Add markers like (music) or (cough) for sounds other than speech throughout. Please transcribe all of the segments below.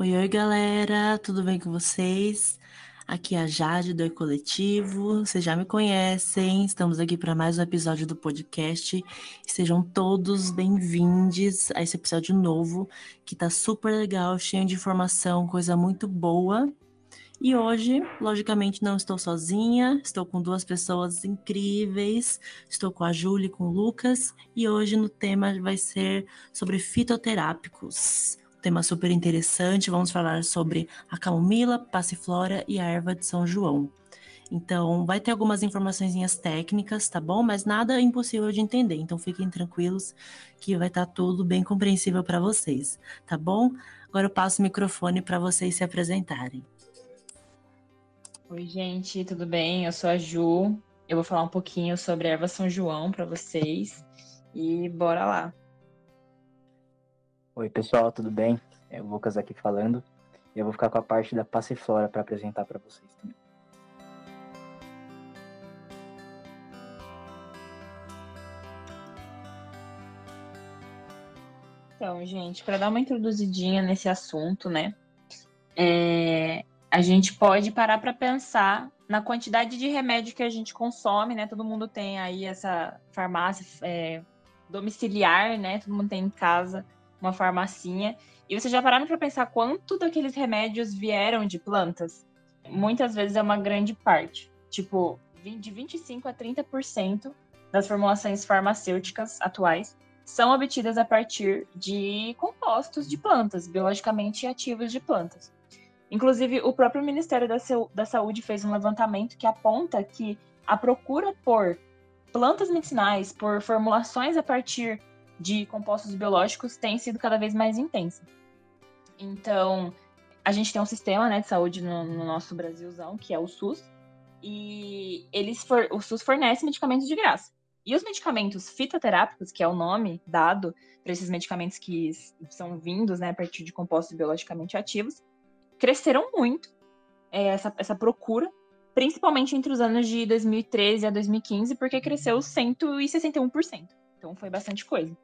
Oi, oi, galera, tudo bem com vocês? Aqui é a Jade do E-Coletivo, vocês já me conhecem, estamos aqui para mais um episódio do podcast. Sejam todos bem-vindos a esse episódio novo, que tá super legal, cheio de informação, coisa muito boa. E hoje, logicamente, não estou sozinha, estou com duas pessoas incríveis. Estou com a Júlia e com o Lucas, e hoje no tema vai ser sobre fitoterápicos tema super interessante. Vamos falar sobre a camomila, passiflora e a erva de São João. Então, vai ter algumas informações técnicas, tá bom? Mas nada impossível de entender. Então, fiquem tranquilos que vai estar tá tudo bem compreensível para vocês, tá bom? Agora eu passo o microfone para vocês se apresentarem. Oi, gente, tudo bem? Eu sou a Ju. Eu vou falar um pouquinho sobre a erva São João para vocês. E bora lá. Oi, pessoal, tudo bem? É o Lucas aqui falando. E eu vou ficar com a parte da passiflora para apresentar para vocês também. Então, gente, para dar uma introduzidinha nesse assunto, né? É, a gente pode parar para pensar na quantidade de remédio que a gente consome, né? Todo mundo tem aí essa farmácia é, domiciliar, né? Todo mundo tem em casa uma farmacinha. E vocês já pararam para pensar quanto daqueles remédios vieram de plantas? Muitas vezes é uma grande parte. Tipo, de 25 a 30% das formulações farmacêuticas atuais são obtidas a partir de compostos de plantas, biologicamente ativos de plantas. Inclusive, o próprio Ministério da Saúde fez um levantamento que aponta que a procura por plantas medicinais, por formulações a partir de compostos biológicos tem sido cada vez mais intensa. Então, a gente tem um sistema né, de saúde no, no nosso Brasilzão, que é o SUS, e eles for, o SUS fornece medicamentos de graça. E os medicamentos fitoterápicos, que é o nome dado para esses medicamentos que são vindos né, a partir de compostos biologicamente ativos, cresceram muito é, essa, essa procura, principalmente entre os anos de 2013 a 2015, porque cresceu 161%. Então foi bastante coisa.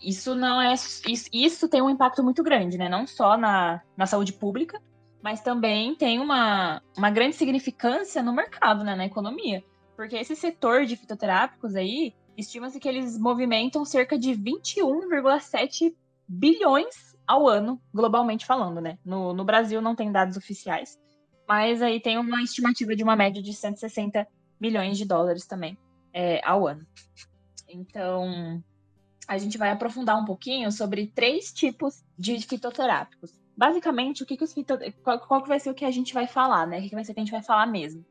Isso não é. Isso, isso tem um impacto muito grande, né? Não só na, na saúde pública, mas também tem uma, uma grande significância no mercado, né? Na economia. Porque esse setor de fitoterápicos aí, estima-se que eles movimentam cerca de 21,7 bilhões ao ano, globalmente falando, né? No, no Brasil não tem dados oficiais, mas aí tem uma estimativa de uma média de 160 milhões de dólares também é, ao ano. Então, a gente vai aprofundar um pouquinho sobre três tipos de fitoterápicos. Basicamente, o que, que os fito... qual, qual vai ser o que a gente vai falar, né? O que, que vai ser que a gente vai falar mesmo?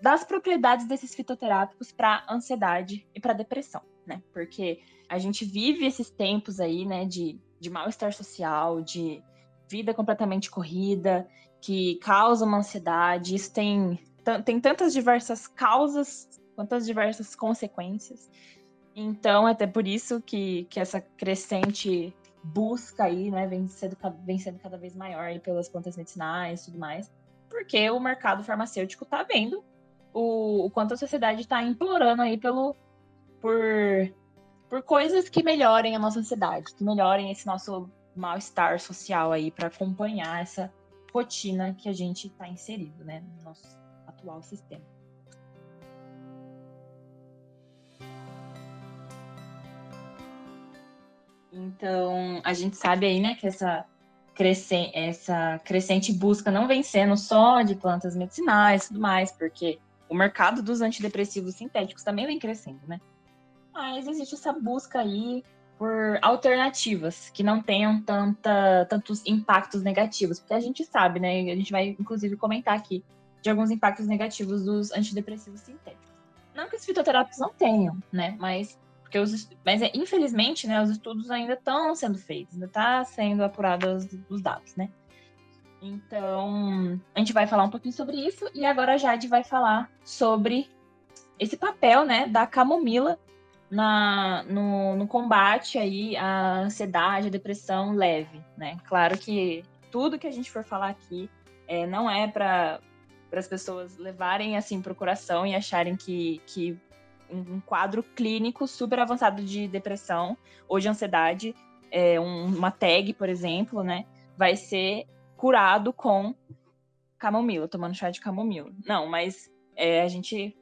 Das propriedades desses fitoterápicos para ansiedade e para depressão, né? Porque a gente vive esses tempos aí, né, de, de mal-estar social, de vida completamente corrida, que causa uma ansiedade. Isso tem, tem tantas diversas causas, quantas diversas consequências. Então, até por isso que, que essa crescente busca aí, né, vem sendo, vem sendo cada vez maior pelas plantas medicinais e tudo mais, porque o mercado farmacêutico está vendo o, o, quanto a sociedade está implorando aí pelo, por, por coisas que melhorem a nossa sociedade, que melhorem esse nosso mal-estar social aí para acompanhar essa rotina que a gente está inserido, né, no nosso atual sistema. Então, a gente sabe aí, né, que essa, crescente, essa crescente busca não vem sendo só de plantas medicinais e tudo mais, porque o mercado dos antidepressivos sintéticos também vem crescendo, né? Mas existe essa busca aí por alternativas que não tenham tanta, tantos impactos negativos, porque a gente sabe, né? A gente vai, inclusive, comentar aqui de alguns impactos negativos dos antidepressivos sintéticos. Não que os fitoterápicos não tenham, né? Mas porque os, mas é, infelizmente, né, os estudos ainda estão sendo feitos, ainda está sendo apurados os dados, né? Então, a gente vai falar um pouquinho sobre isso e agora a Jade vai falar sobre esse papel, né, da camomila na, no, no combate aí à ansiedade, à depressão leve, né? Claro que tudo que a gente for falar aqui é, não é para as pessoas levarem assim para o coração e acharem que, que um quadro clínico super avançado de depressão ou de ansiedade, é, um, uma tag, por exemplo, né, vai ser curado com camomila, tomando chá de camomila. Não, mas é, a gente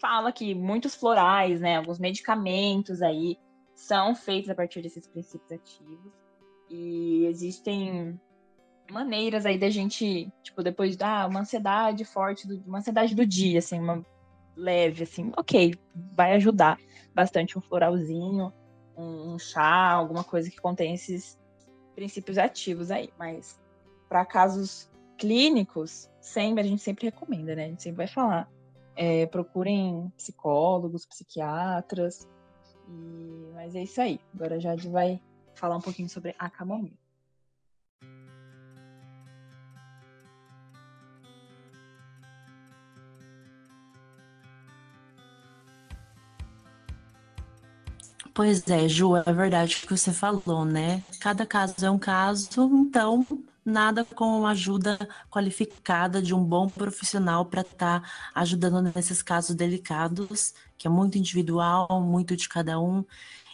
fala que muitos florais, né, alguns medicamentos aí são feitos a partir desses princípios ativos e existem maneiras aí da gente, tipo, depois da ah, uma ansiedade forte, do, uma ansiedade do dia, assim, uma leve, assim, ok, vai ajudar bastante um floralzinho, um, um chá, alguma coisa que contém esses princípios ativos aí, mas para casos clínicos, sempre a gente sempre recomenda, né? A gente sempre vai falar. É, procurem psicólogos, psiquiatras. E... Mas é isso aí. Agora a Jade vai falar um pouquinho sobre a camomila. Pois é, Ju, é verdade o que você falou, né? Cada caso é um caso, então nada com uma ajuda qualificada de um bom profissional para estar tá ajudando nesses casos delicados, que é muito individual, muito de cada um.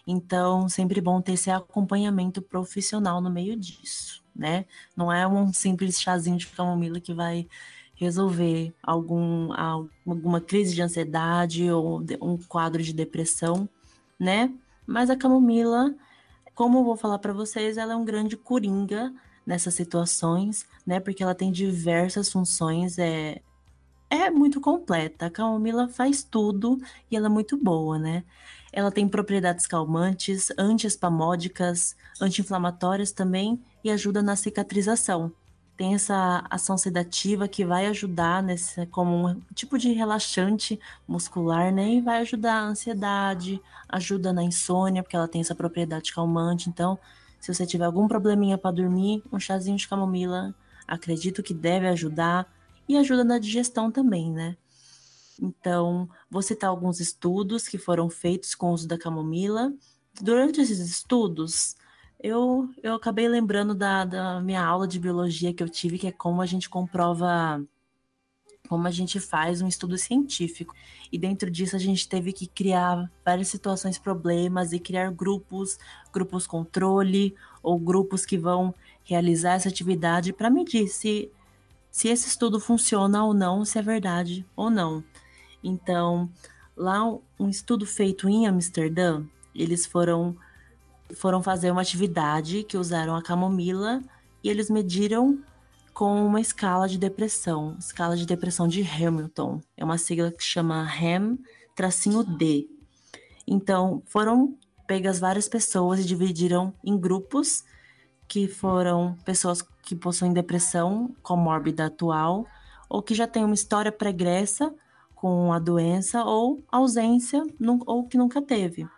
Então, sempre bom ter esse acompanhamento profissional no meio disso, né? Não é um simples chazinho de camomila que vai resolver algum, alguma crise de ansiedade ou um quadro de depressão, né? Mas a camomila, como eu vou falar para vocês, ela é um grande coringa nessas situações, né? Porque ela tem diversas funções, é, é muito completa. A camomila faz tudo e ela é muito boa, né? Ela tem propriedades calmantes, anti-espamódicas, anti-inflamatórias também e ajuda na cicatrização tem essa ação sedativa que vai ajudar nesse como um tipo de relaxante muscular, né? E vai ajudar a ansiedade, ajuda na insônia, porque ela tem essa propriedade calmante. Então, se você tiver algum probleminha para dormir, um chazinho de camomila, acredito que deve ajudar e ajuda na digestão também, né? Então, vou citar alguns estudos que foram feitos com o uso da camomila. Durante esses estudos, eu, eu acabei lembrando da, da minha aula de biologia que eu tive, que é como a gente comprova, como a gente faz um estudo científico. E dentro disso a gente teve que criar várias situações, problemas e criar grupos, grupos controle ou grupos que vão realizar essa atividade para medir se, se esse estudo funciona ou não, se é verdade ou não. Então, lá um estudo feito em Amsterdã, eles foram foram fazer uma atividade que usaram a camomila e eles mediram com uma escala de depressão, escala de depressão de Hamilton. É uma sigla que chama HAM-D. Então, foram pegas várias pessoas e dividiram em grupos que foram pessoas que possuem depressão comórbida atual ou que já têm uma história pregressa com a doença ou ausência ou que nunca teve.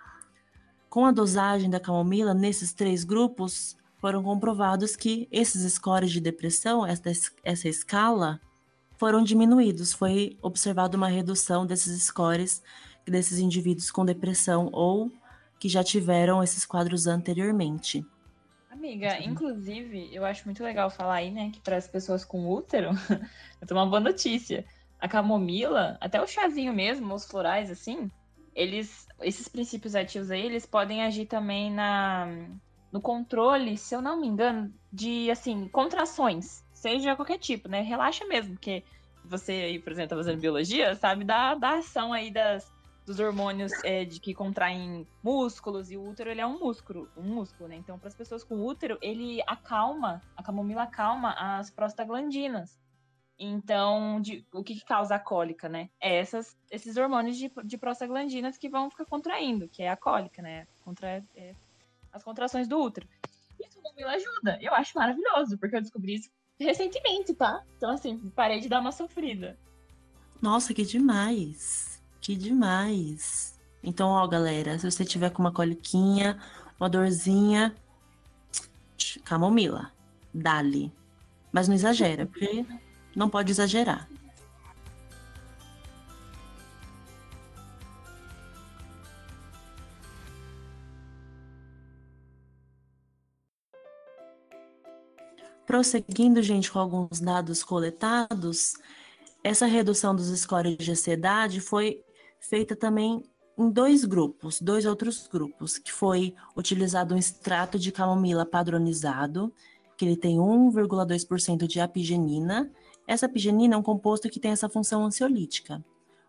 Com a dosagem da camomila nesses três grupos, foram comprovados que esses scores de depressão, essa, essa escala, foram diminuídos. Foi observada uma redução desses scores desses indivíduos com depressão ou que já tiveram esses quadros anteriormente. Amiga, inclusive, eu acho muito legal falar aí, né, que para as pessoas com útero, (laughs) eu tenho uma boa notícia. A camomila, até o chazinho mesmo, os florais assim, eles, esses princípios ativos aí, eles podem agir também na, no controle, se eu não me engano, de, assim, contrações, seja qualquer tipo, né? Relaxa mesmo, porque você aí, por exemplo, tá fazendo biologia, sabe da, da ação aí das, dos hormônios é, de que contraem músculos, e o útero, ele é um músculo, um músculo, né? Então, para as pessoas com útero, ele acalma, a camomila acalma as prostaglandinas. Então, de, o que, que, causa a cólica, né? É essas, esses hormônios de, de prostaglandinas que vão ficar contraindo, que é a cólica, né? Contra, é, as contrações do útero. Isso não me ajuda. Eu acho maravilhoso, porque eu descobri isso recentemente, tá? Então, assim, parei de dar uma sofrida. Nossa, que demais! Que demais! Então, ó, galera, se você tiver com uma coliquinha, uma dorzinha, camomila, dali. Mas não exagera, porque não pode exagerar. Prosseguindo, gente, com alguns dados coletados, essa redução dos scores de ansiedade foi feita também em dois grupos, dois outros grupos, que foi utilizado um extrato de camomila padronizado que ele tem 1,2% de apigenina. Essa apigenina é um composto que tem essa função ansiolítica,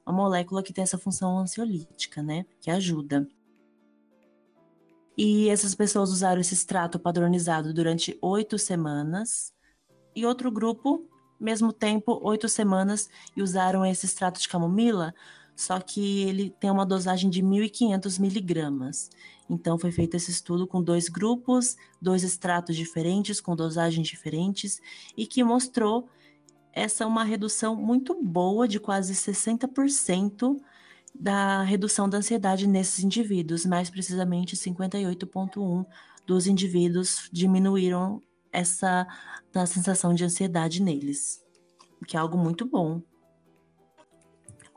uma molécula que tem essa função ansiolítica, né, que ajuda. E essas pessoas usaram esse extrato padronizado durante oito semanas. E outro grupo, mesmo tempo, oito semanas, e usaram esse extrato de camomila, só que ele tem uma dosagem de 1.500 miligramas. Então, foi feito esse estudo com dois grupos, dois extratos diferentes, com dosagens diferentes, e que mostrou essa uma redução muito boa de quase 60% da redução da ansiedade nesses indivíduos, mais precisamente 58,1% dos indivíduos diminuíram essa sensação de ansiedade neles, que é algo muito bom.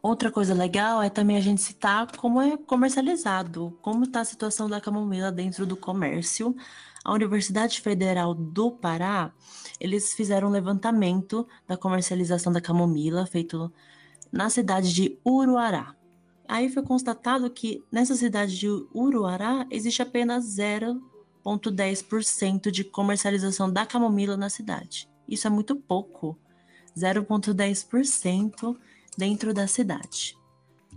Outra coisa legal é também a gente citar como é comercializado, como está a situação da camomila dentro do comércio. A Universidade Federal do Pará, eles fizeram um levantamento da comercialização da camomila feito na cidade de Uruará. Aí foi constatado que nessa cidade de Uruará existe apenas 0,10% de comercialização da camomila na cidade. Isso é muito pouco. 0,10% dentro da cidade.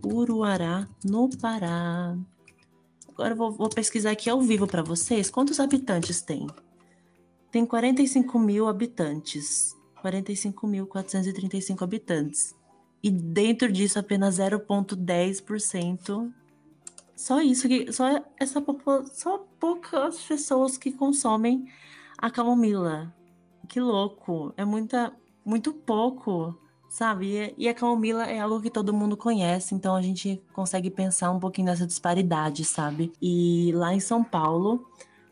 Uruará, no Pará. Agora eu vou, vou pesquisar aqui ao vivo para vocês. Quantos habitantes tem? Tem 45 mil habitantes. 45.435 habitantes e dentro disso apenas 0,10%. Só isso que só essa só poucas pessoas que consomem a camomila. Que louco, é muita muito pouco, sabe? E a camomila é algo que todo mundo conhece, então a gente consegue pensar um pouquinho nessa disparidade, sabe? E lá em São Paulo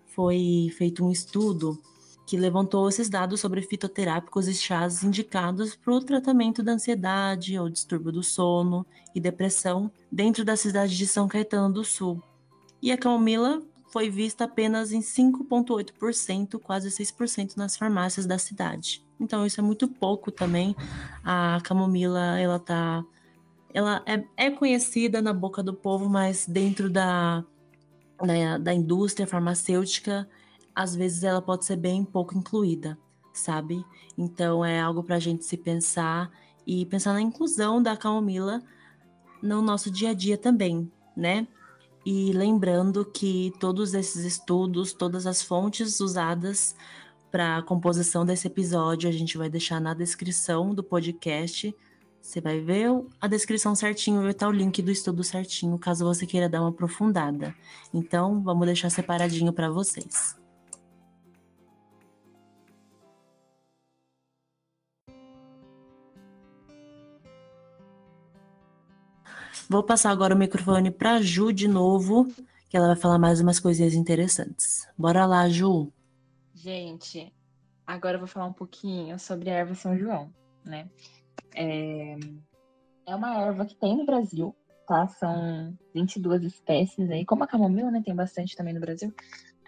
foi feito um estudo que levantou esses dados sobre fitoterápicos e chás indicados para o tratamento da ansiedade ou distúrbio do sono e depressão dentro da cidade de São Caetano do Sul. E a camomila foi vista apenas em 5,8%, quase 6% nas farmácias da cidade. Então isso é muito pouco também. A camomila, ela tá ela é, é conhecida na boca do povo, mas dentro da, da, da indústria farmacêutica às vezes ela pode ser bem pouco incluída, sabe? Então é algo para a gente se pensar e pensar na inclusão da camomila no nosso dia a dia também, né? E lembrando que todos esses estudos, todas as fontes usadas para a composição desse episódio, a gente vai deixar na descrição do podcast. Você vai ver a descrição certinho, vai estar o link do estudo certinho, caso você queira dar uma aprofundada. Então, vamos deixar separadinho para vocês. Vou passar agora o microfone para Ju de novo, que ela vai falar mais umas coisinhas interessantes. Bora lá, Ju. Gente, agora eu vou falar um pouquinho sobre a erva São João, né? É, é uma erva que tem no Brasil, tá? São 22 espécies aí, como a camomila, né? Tem bastante também no Brasil.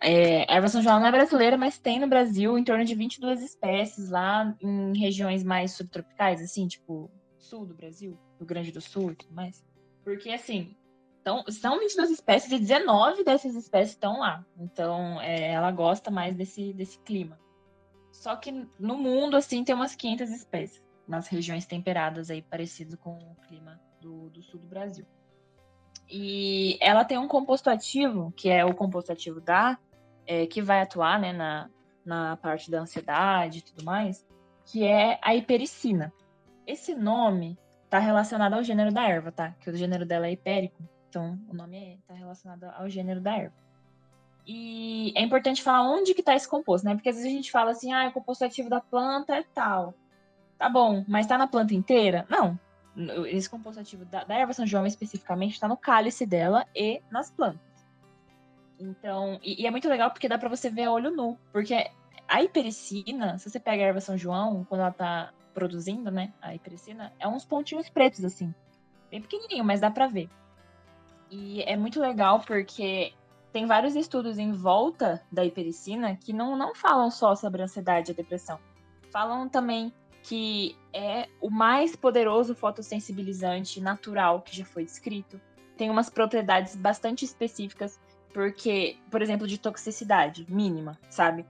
É, a erva São João não é brasileira, mas tem no Brasil em torno de 22 espécies lá em regiões mais subtropicais, assim, tipo sul do Brasil, Rio Grande do Sul e tudo mais. Porque, assim, então, são 22 espécies e 19 dessas espécies estão lá. Então, é, ela gosta mais desse, desse clima. Só que no mundo, assim, tem umas 500 espécies. Nas regiões temperadas aí, parecido com o clima do, do sul do Brasil. E ela tem um composto ativo, que é o composto ativo da, é, que vai atuar, né, na, na parte da ansiedade e tudo mais, que é a hipericina. Esse nome tá relacionado ao gênero da erva, tá? Que o gênero dela é hipérico, então o nome é, tá relacionado ao gênero da erva. E é importante falar onde que tá esse composto, né? Porque às vezes a gente fala assim, ah, o composto ativo da planta é tal. Tá bom, mas tá na planta inteira? Não. Esse composto ativo da, da erva São João especificamente está no cálice dela e nas plantas. Então, e, e, é muito legal porque dá para você ver a olho nu. Porque a hipericina, se você pega a erva São João, quando ela tá produzindo, né, a hipericina, é uns pontinhos pretos, assim. Bem pequenininho, mas dá pra ver. E é muito legal porque tem vários estudos em volta da hipericina que não, não falam só sobre ansiedade e depressão. Falam também que é o mais poderoso fotossensibilizante natural que já foi descrito. Tem umas propriedades bastante específicas, porque, por exemplo, de toxicidade mínima, sabe?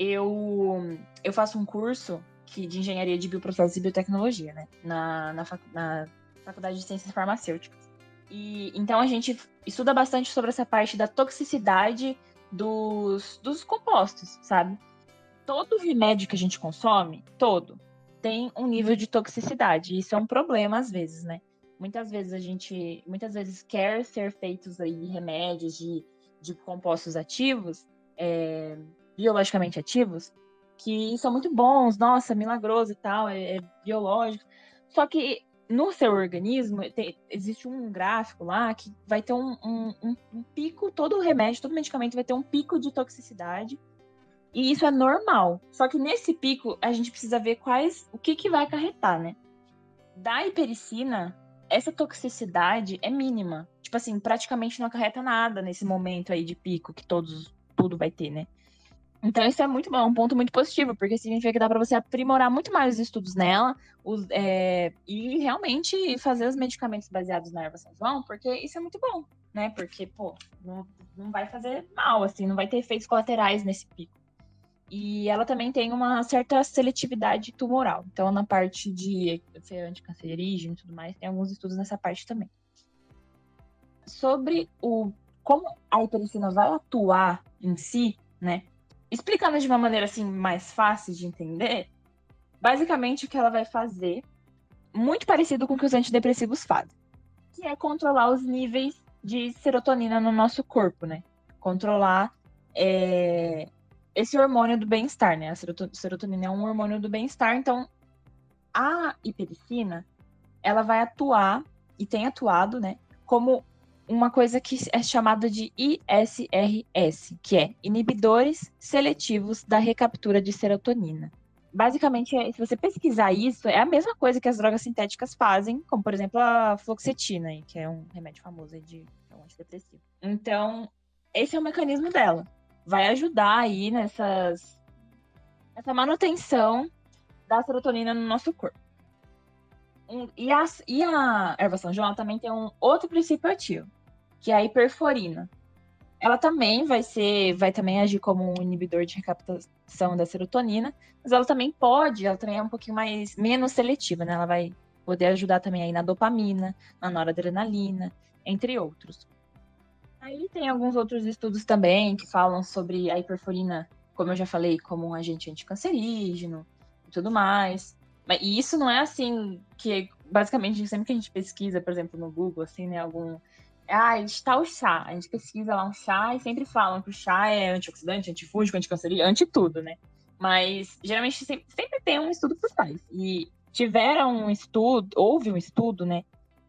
eu, eu faço um curso que, de engenharia de bioprocessos e biotecnologia, né? Na, na, na Faculdade de Ciências Farmacêuticas. E então a gente estuda bastante sobre essa parte da toxicidade dos, dos compostos, sabe? Todo remédio que a gente consome, todo, tem um nível de toxicidade. Isso é um problema às vezes, né? Muitas vezes a gente, muitas vezes quer ser feitos aí remédios de, de compostos ativos, é, biologicamente ativos, que são muito bons, nossa, milagroso e tal, é, é biológico. Só que no seu organismo tem, existe um gráfico lá que vai ter um, um, um, pico, todo remédio, todo medicamento vai ter um pico de toxicidade. E isso é normal. Só que nesse pico a gente precisa ver quais, o que, que vai acarretar, né? Da hipericina, essa toxicidade é mínima. Tipo assim, praticamente não acarreta nada nesse momento aí de pico que todos tudo vai ter, né? Então, isso é muito bom, é um ponto muito positivo, porque significa que dá para você aprimorar muito mais os estudos nela os, é, e realmente fazer os medicamentos baseados na erva São João, porque isso é muito bom, né? Porque, pô, não, não vai fazer mal, assim, não vai ter efeitos colaterais nesse pico. E ela também tem uma certa seletividade tumoral. Então, na parte de ser anticancerígeno e tudo mais, tem alguns estudos nessa parte também. Sobre o como a hipericina vai atuar em si, né? Explicando de uma maneira assim mais fácil de entender, basicamente o que ela vai fazer, muito parecido com o que os antidepressivos fazem, que é controlar os níveis de serotonina no nosso corpo, né? Controlar é, esse hormônio do bem-estar, né? A serotonina é um hormônio do bem-estar, então a hipericina, ela vai atuar e tem atuado, né, como uma coisa que é chamada de ISRS, que é inibidores seletivos da recaptura de serotonina. Basicamente, é, se você pesquisar isso, é a mesma coisa que as drogas sintéticas fazem, como por exemplo a fluoxetina, que é um remédio famoso de é um antidepressivo. Então, esse é o mecanismo dela. Vai ajudar aí nessas essa manutenção da serotonina no nosso corpo. e, a, e a erva São João também tem um outro princípio ativo, que é a hiperforina. Ela também vai ser, vai também agir como um inibidor de recaptação da serotonina, mas ela também pode, ela também é um pouquinho mais menos seletiva, né? Ela vai poder ajudar também aí na dopamina, na noradrenalina, entre outros. Aí tem alguns outros estudos também que falam sobre a hiperforina, como eu já falei, como um agente anticancerígeno e tudo mais. E isso não é assim que basicamente sempre que a gente pesquisa, por exemplo, no Google, assim, né, algum ah, está o chá. A gente pesquisa lá um chá e sempre falam que o chá é antioxidante, antifúngico, anticancerígeno, anti tudo, né? Mas geralmente sempre, sempre tem um estudo por trás. E tiveram um estudo, houve um estudo, né,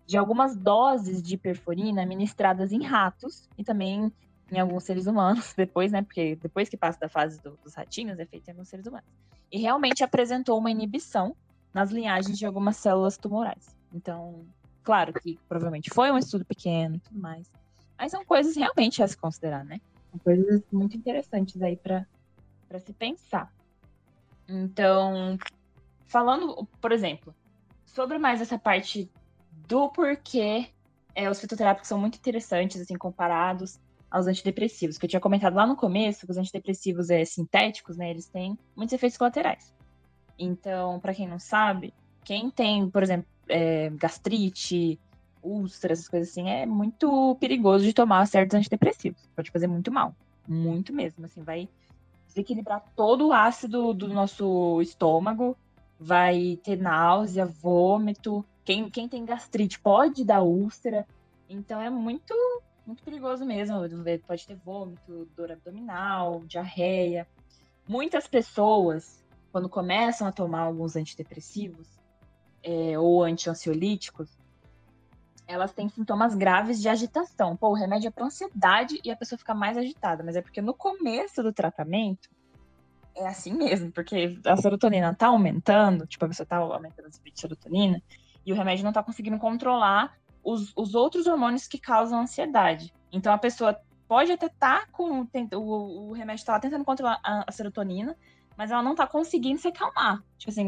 de algumas doses de perforina ministradas em ratos e também em alguns seres humanos (laughs) depois, né, porque depois que passa da fase do, dos ratinhos é feito em alguns seres humanos. E realmente apresentou uma inibição nas linhagens de algumas células tumorais. Então, Claro que provavelmente foi um estudo pequeno e tudo mais. Mas são coisas realmente a se considerar, né? São coisas muito interessantes aí para se pensar. Então, falando, por exemplo, sobre mais essa parte do porquê é, os fitoterápicos são muito interessantes, assim, comparados aos antidepressivos, que eu tinha comentado lá no começo, que os antidepressivos é, sintéticos, né, eles têm muitos efeitos colaterais. Então, para quem não sabe, quem tem, por exemplo, é, gastrite, úlceras, essas coisas assim, é muito perigoso de tomar certos antidepressivos. Pode fazer muito mal. Muito mesmo. Assim, vai desequilibrar todo o ácido do nosso estômago, vai ter náusea, vômito. Quem, quem tem gastrite pode dar úlcera. Então é muito, muito perigoso mesmo. Pode ter vômito, dor abdominal, diarreia. Muitas pessoas, quando começam a tomar alguns antidepressivos, é, ou anti-ansiolíticos, elas têm sintomas graves de agitação. Pô, o remédio é para ansiedade e a pessoa fica mais agitada, mas é porque no começo do tratamento é assim mesmo, porque a serotonina tá aumentando, tipo, a pessoa tá aumentando níveis de serotonina, e o remédio não tá conseguindo controlar os, os outros hormônios que causam ansiedade. Então a pessoa pode até estar tá com. O, o remédio tá tentando controlar a, a serotonina, mas ela não tá conseguindo se acalmar. Tipo assim,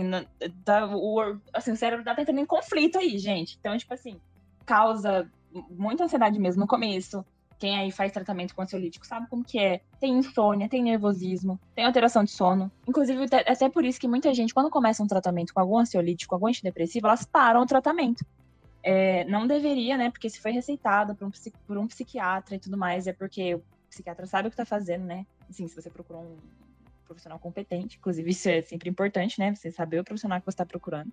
tá, o, assim, o cérebro tá tentando em conflito aí, gente. Então, tipo assim, causa muita ansiedade mesmo no começo. quem aí faz tratamento com ansiolítico sabe como que é. Tem insônia, tem nervosismo, tem alteração de sono. Inclusive, até por isso que muita gente, quando começa um tratamento com algum ansiolítico, com algum antidepressivo, elas param o tratamento. É, não deveria, né? Porque se foi receitado por um, por um psiquiatra e tudo mais, é porque o psiquiatra sabe o que tá fazendo, né? Assim, se você procurou um profissional competente, inclusive isso é sempre importante, né? Você saber o profissional que você está procurando.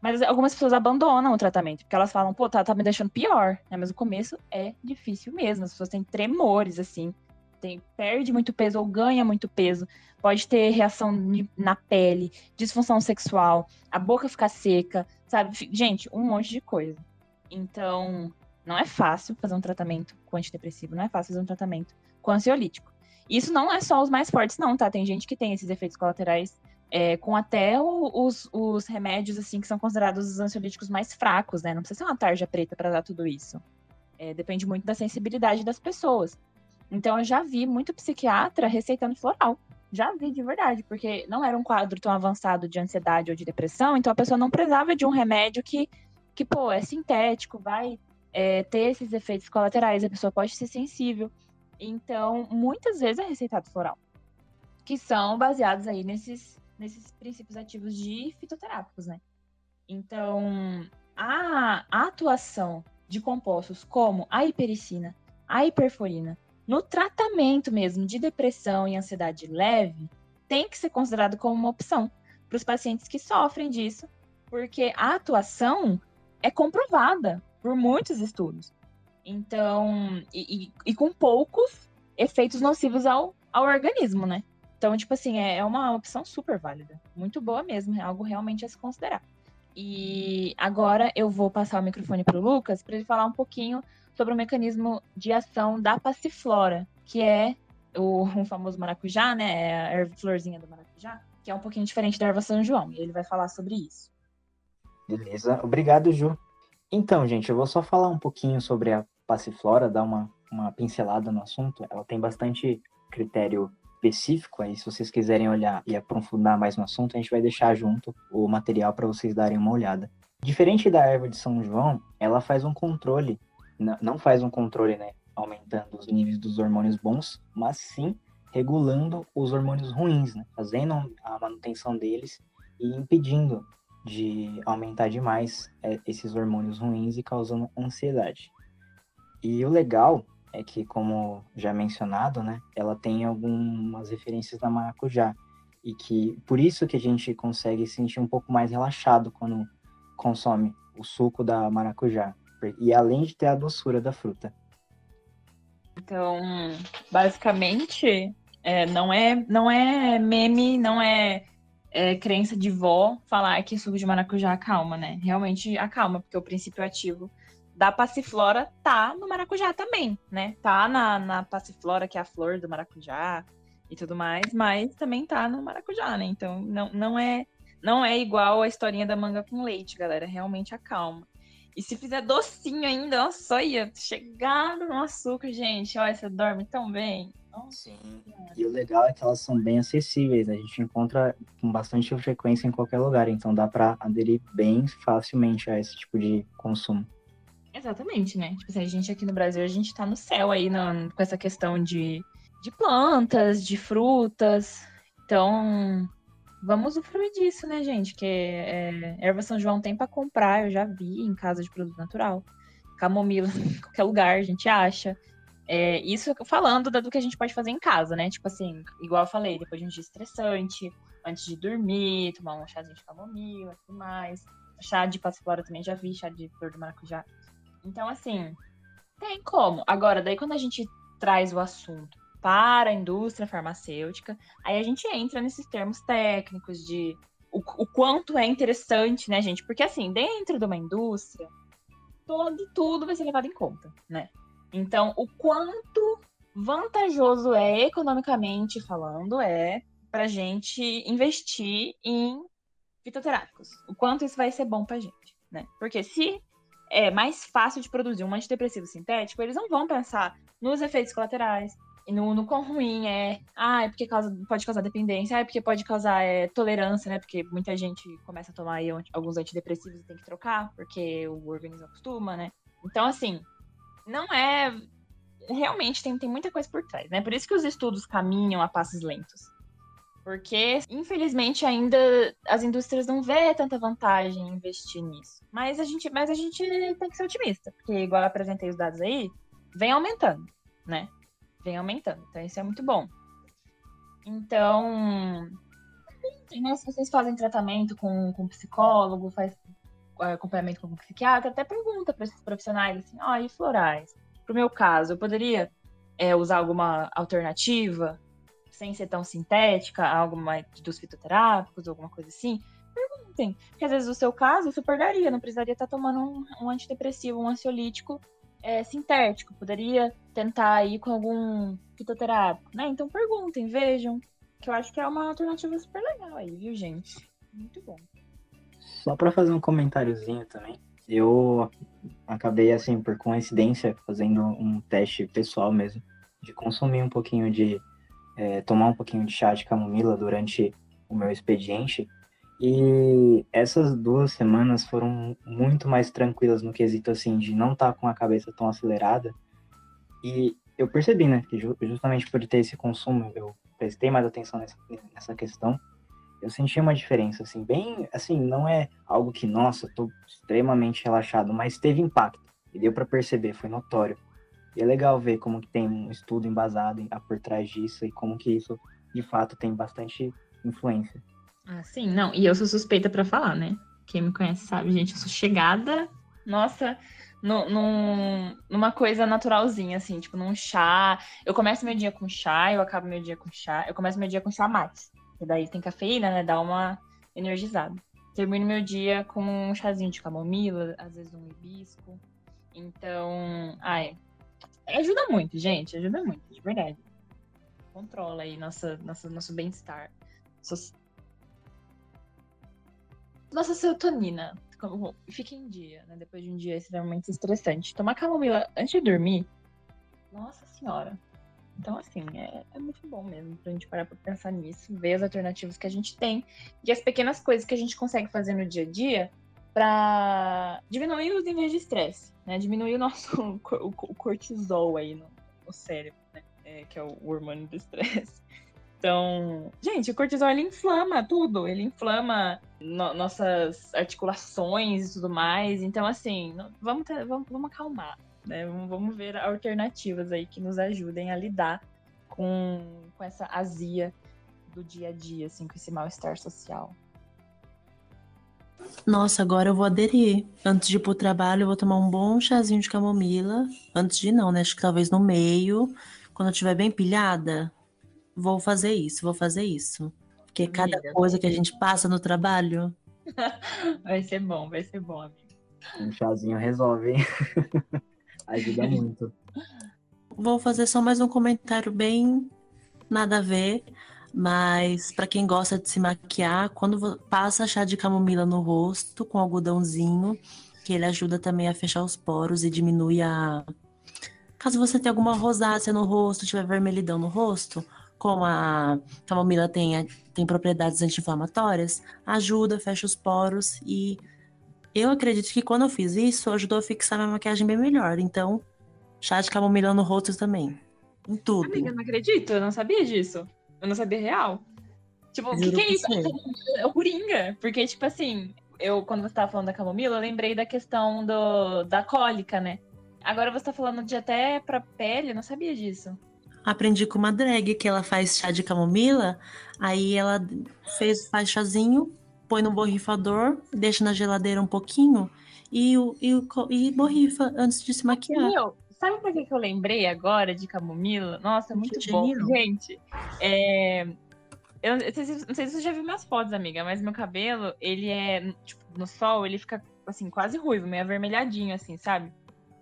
Mas algumas pessoas abandonam o tratamento, porque elas falam, pô, tá, tá me deixando pior, né? Mas o começo é difícil mesmo. As pessoas têm tremores, assim, tem, perde muito peso ou ganha muito peso. Pode ter reação na pele, disfunção sexual, a boca ficar seca, sabe? Gente, um monte de coisa. Então, não é fácil fazer um tratamento com antidepressivo, não é fácil fazer um tratamento com ansiolítico. Isso não é só os mais fortes, não, tá? Tem gente que tem esses efeitos colaterais é, com até o, os, os remédios, assim, que são considerados os ansiolíticos mais fracos, né? Não precisa ser uma tarja preta para dar tudo isso. É, depende muito da sensibilidade das pessoas. Então, eu já vi muito psiquiatra receitando floral. Já vi de verdade, porque não era um quadro tão avançado de ansiedade ou de depressão, então a pessoa não precisava de um remédio que, que pô, é sintético, vai é, ter esses efeitos colaterais, a pessoa pode ser sensível. Então, muitas vezes é receitado floral, que são baseados aí nesses nesses princípios ativos de fitoterápicos, né? Então, a, a atuação de compostos como a hipericina, a hiperforina, no tratamento mesmo de depressão e ansiedade leve, tem que ser considerado como uma opção para os pacientes que sofrem disso, porque a atuação é comprovada por muitos estudos. Então, e, e, e com poucos efeitos nocivos ao, ao organismo, né? Então, tipo assim, é, é uma opção super válida. Muito boa mesmo, é algo realmente a se considerar. E agora eu vou passar o microfone para o Lucas para ele falar um pouquinho sobre o mecanismo de ação da passiflora, que é o, famoso maracujá, né? É a erva florzinha do maracujá, que é um pouquinho diferente da erva São João. E ele vai falar sobre isso. Beleza, obrigado, Ju. Então, gente, eu vou só falar um pouquinho sobre a passiflora, dar uma, uma pincelada no assunto. Ela tem bastante critério específico, aí se vocês quiserem olhar e aprofundar mais no assunto, a gente vai deixar junto o material para vocês darem uma olhada. Diferente da erva de São João, ela faz um controle, não faz um controle, né, aumentando os níveis dos hormônios bons, mas sim regulando os hormônios ruins, né, fazendo a manutenção deles e impedindo de aumentar demais é, esses hormônios ruins e causando ansiedade. E o legal é que, como já mencionado, né, ela tem algumas referências da maracujá e que por isso que a gente consegue se sentir um pouco mais relaxado quando consome o suco da maracujá e além de ter a doçura da fruta. Então, basicamente, é, não é não é meme, não é, é, crença de vó falar que suco de maracujá acalma, né? Realmente acalma, porque o princípio ativo da passiflora tá no maracujá também, né? Tá na, na passiflora, que é a flor do maracujá e tudo mais, mas também tá no maracujá, né? Então não, não é não é igual a historinha da manga com leite, galera. Realmente acalma. E se fizer docinho ainda, nossa, olha, chegado no açúcar, gente. Olha, você dorme tão bem. Sim. E o legal é que elas são bem acessíveis. A gente encontra com bastante frequência em qualquer lugar. Então dá para aderir bem facilmente a esse tipo de consumo. Exatamente, né? Tipo assim, a gente aqui no Brasil, a gente tá no céu aí no, com essa questão de, de plantas, de frutas. Então, vamos usufruir disso, né, gente? Que é, erva São João tem para comprar, eu já vi em casa de produto natural. Camomila (laughs) em qualquer lugar a gente acha. É, isso falando do que a gente pode fazer em casa, né? Tipo assim, igual eu falei, depois de um dia estressante, antes de dormir, tomar um chazinho de camomila e tudo mais. Chá de passiflora também já vi, chá de flor do maracujá. Então, assim, tem como. Agora, daí quando a gente traz o assunto para a indústria farmacêutica, aí a gente entra nesses termos técnicos de o, o quanto é interessante, né, gente? Porque, assim, dentro de uma indústria, todo, tudo vai ser levado em conta, né? Então, o quanto vantajoso é, economicamente falando, é para gente investir em fitoterápicos. O quanto isso vai ser bom para gente, né? Porque se é mais fácil de produzir um antidepressivo sintético, eles não vão pensar nos efeitos colaterais, e no, no quão ruim é, ah, é porque causa, pode causar dependência, ah, é porque pode causar é, tolerância, né? Porque muita gente começa a tomar aí, alguns antidepressivos e tem que trocar, porque o organismo acostuma, né? Então, assim, não é realmente tem, tem muita coisa por trás, né? Por isso que os estudos caminham a passos lentos. Porque, infelizmente, ainda as indústrias não vê tanta vantagem em investir nisso. Mas a gente, mas a gente tem que ser otimista, porque, igual eu apresentei os dados aí, vem aumentando, né? Vem aumentando. Então, isso é muito bom. Então, né, se vocês fazem tratamento com, com psicólogo, faz é, acompanhamento com psiquiatra, até pergunta para esses profissionais assim, ó, oh, e florais? Pro meu caso, eu poderia é, usar alguma alternativa? Sem ser tão sintética, algo mais dos fitoterápicos, alguma coisa assim, perguntem. Porque às vezes o seu caso super daria, não precisaria estar tomando um, um antidepressivo, um ansiolítico é, sintético. Poderia tentar ir com algum fitoterápico, né? Então perguntem, vejam. Que eu acho que é uma alternativa super legal aí, viu, gente? Muito bom. Só para fazer um comentáriozinho também. Eu acabei, assim, por coincidência, fazendo um teste pessoal mesmo, de consumir um pouquinho de é, tomar um pouquinho de chá de camomila durante o meu expediente. E essas duas semanas foram muito mais tranquilas no quesito assim de não estar tá com a cabeça tão acelerada. E eu percebi, né, que justamente por ter esse consumo, eu prestei mais atenção nessa, nessa questão. Eu senti uma diferença, assim, bem, assim, não é algo que, nossa, tô extremamente relaxado, mas teve impacto. E deu para perceber, foi notório. E é legal ver como que tem um estudo embasado por trás disso e como que isso, de fato, tem bastante influência. Ah, sim, não. E eu sou suspeita para falar, né? Quem me conhece sabe, gente, eu sou chegada, nossa, no, num, numa coisa naturalzinha, assim, tipo, num chá. Eu começo meu dia com chá, eu acabo meu dia com chá. Eu começo meu dia com chá mate. E daí tem cafeína, né? Dá uma energizada. Termino meu dia com um chazinho de camomila, às vezes um hibisco. Então, ai, Ajuda muito, gente. Ajuda muito, de verdade. Controla aí nossa, nossa, nosso bem-estar. Nossa serotonina. Fica em dia, né? Depois de um dia extremamente estressante. Tomar camomila antes de dormir. Nossa senhora. Então, assim, é, é, muito bom mesmo pra gente parar pra pensar nisso, ver as alternativas que a gente tem e as pequenas coisas que a gente consegue fazer no dia a dia para diminuir os níveis de estresse né? Diminuir o nosso (laughs) o, cortisol aí no, no cérebro, né? É, que é o hormônio do estresse. Então, gente, o cortisol ele inflama tudo, ele inflama no, nossas articulações e tudo mais. Então, assim, vamos, ter, vamos, vamos acalmar, né? Vamos, vamos, ver alternativas aí que nos ajudem a lidar com, com essa azia do dia a dia, assim, com esse mal-estar social. Nossa, agora eu vou aderir. Antes de ir pro trabalho, eu vou tomar um bom chazinho de camomila. Antes de não, né? Acho que talvez no meio, quando eu estiver bem pilhada, vou fazer isso, vou fazer isso. Porque cada coisa que a gente passa no trabalho. (laughs) vai ser bom, vai ser bom, amigo. Um chazinho resolve, hein? (laughs) Ajuda muito. Vou fazer só mais um comentário bem nada a ver. Mas para quem gosta de se maquiar, quando passa chá de camomila no rosto com algodãozinho, que ele ajuda também a fechar os poros e diminui a Caso você tenha alguma rosácea no rosto, tiver vermelhidão no rosto, como a camomila tem, tem propriedades anti-inflamatórias, ajuda, fecha os poros e eu acredito que quando eu fiz isso, ajudou a fixar minha maquiagem bem melhor. Então, chá de camomila no rosto também. Em tudo. Amiga, não acredito, eu não sabia disso. Eu não sabia real. Tipo, o que, que, é isso? É o Coringa. Porque, tipo assim, eu, quando você tava falando da camomila, eu lembrei da questão do, da cólica, né? Agora você tá falando de até pra pele, eu não sabia disso. Aprendi com uma drag que ela faz chá de camomila, aí ela fez, faz chazinho, põe no borrifador, deixa na geladeira um pouquinho e, e, e borrifa antes de se maquiar. Meu, Sabe por que, que eu lembrei agora de camomila? Nossa, é muito bom. Gente, é... eu não sei, se, não sei se você já viu minhas fotos, amiga, mas meu cabelo, ele é, tipo, no sol, ele fica, assim, quase ruivo, meio avermelhadinho, assim, sabe?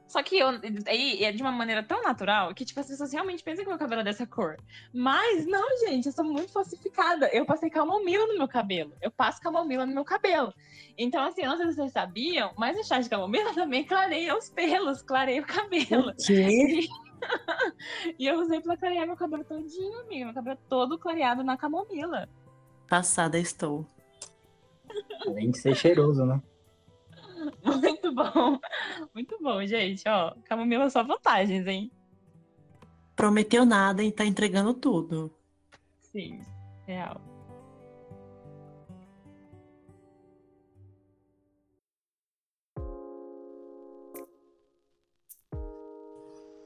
Só que eu, aí é de uma maneira tão natural que, tipo, as pessoas realmente pensam que meu cabelo é dessa cor. Mas não, gente, eu sou muito falsificada. Eu passei camomila no meu cabelo. Eu passo camomila no meu cabelo. Então, assim, eu não sei se vocês sabiam, mas o chá de camomila (laughs) também clareia os pelos, clareia o cabelo. O quê? (laughs) (laughs) e eu usei pra clarear meu cabelo todinho, amiga. Meu cabelo é todo clareado na camomila. Passada estou. Além de ser cheiroso, né? (laughs) Muito bom. Muito bom, gente. Ó, camomila só vantagens, hein? prometeu nada e tá entregando tudo. Sim, real.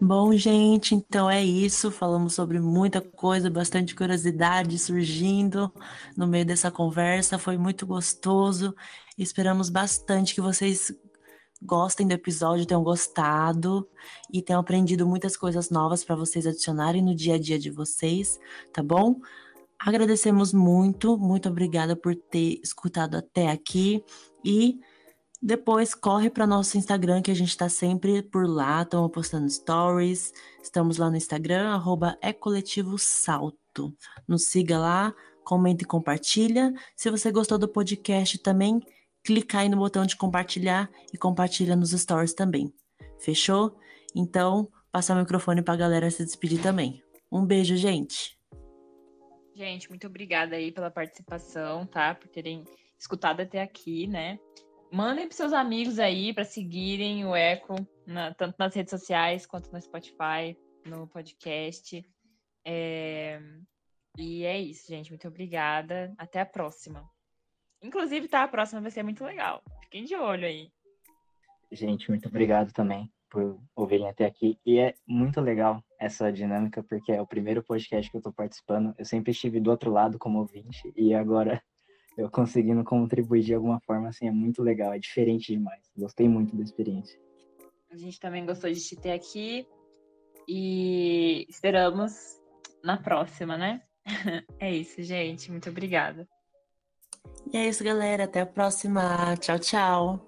Bom, gente, então é isso. Falamos sobre muita coisa, bastante curiosidade surgindo no meio dessa conversa. Foi muito gostoso. Esperamos bastante que vocês gostem do episódio, tenham gostado e tenham aprendido muitas coisas novas para vocês adicionarem no dia a dia de vocês, tá bom? Agradecemos muito, muito obrigada por ter escutado até aqui e depois corre para nosso Instagram, que a gente está sempre por lá, estamos postando stories. Estamos lá no Instagram, arroba salto. Nos siga lá, comenta e compartilha. Se você gostou do podcast também, clica aí no botão de compartilhar e compartilha nos stories também. Fechou? Então, passar o microfone para a galera se despedir também. Um beijo, gente. Gente, muito obrigada aí pela participação, tá? Por terem escutado até aqui, né? Mandem para seus amigos aí para seguirem o Eco, na, tanto nas redes sociais quanto no Spotify, no podcast. É... E é isso, gente. Muito obrigada. Até a próxima. Inclusive, tá? A próxima vai ser muito legal. Fiquem de olho aí. Gente, muito obrigado também por ouvirem até aqui. E é muito legal essa dinâmica, porque é o primeiro podcast que eu tô participando. Eu sempre estive do outro lado como ouvinte, e agora eu conseguindo contribuir de alguma forma, assim, é muito legal, é diferente demais. Gostei muito da experiência. A gente também gostou de te ter aqui e esperamos na próxima, né? (laughs) é isso, gente. Muito obrigada. E é isso, galera. Até a próxima. Tchau, tchau.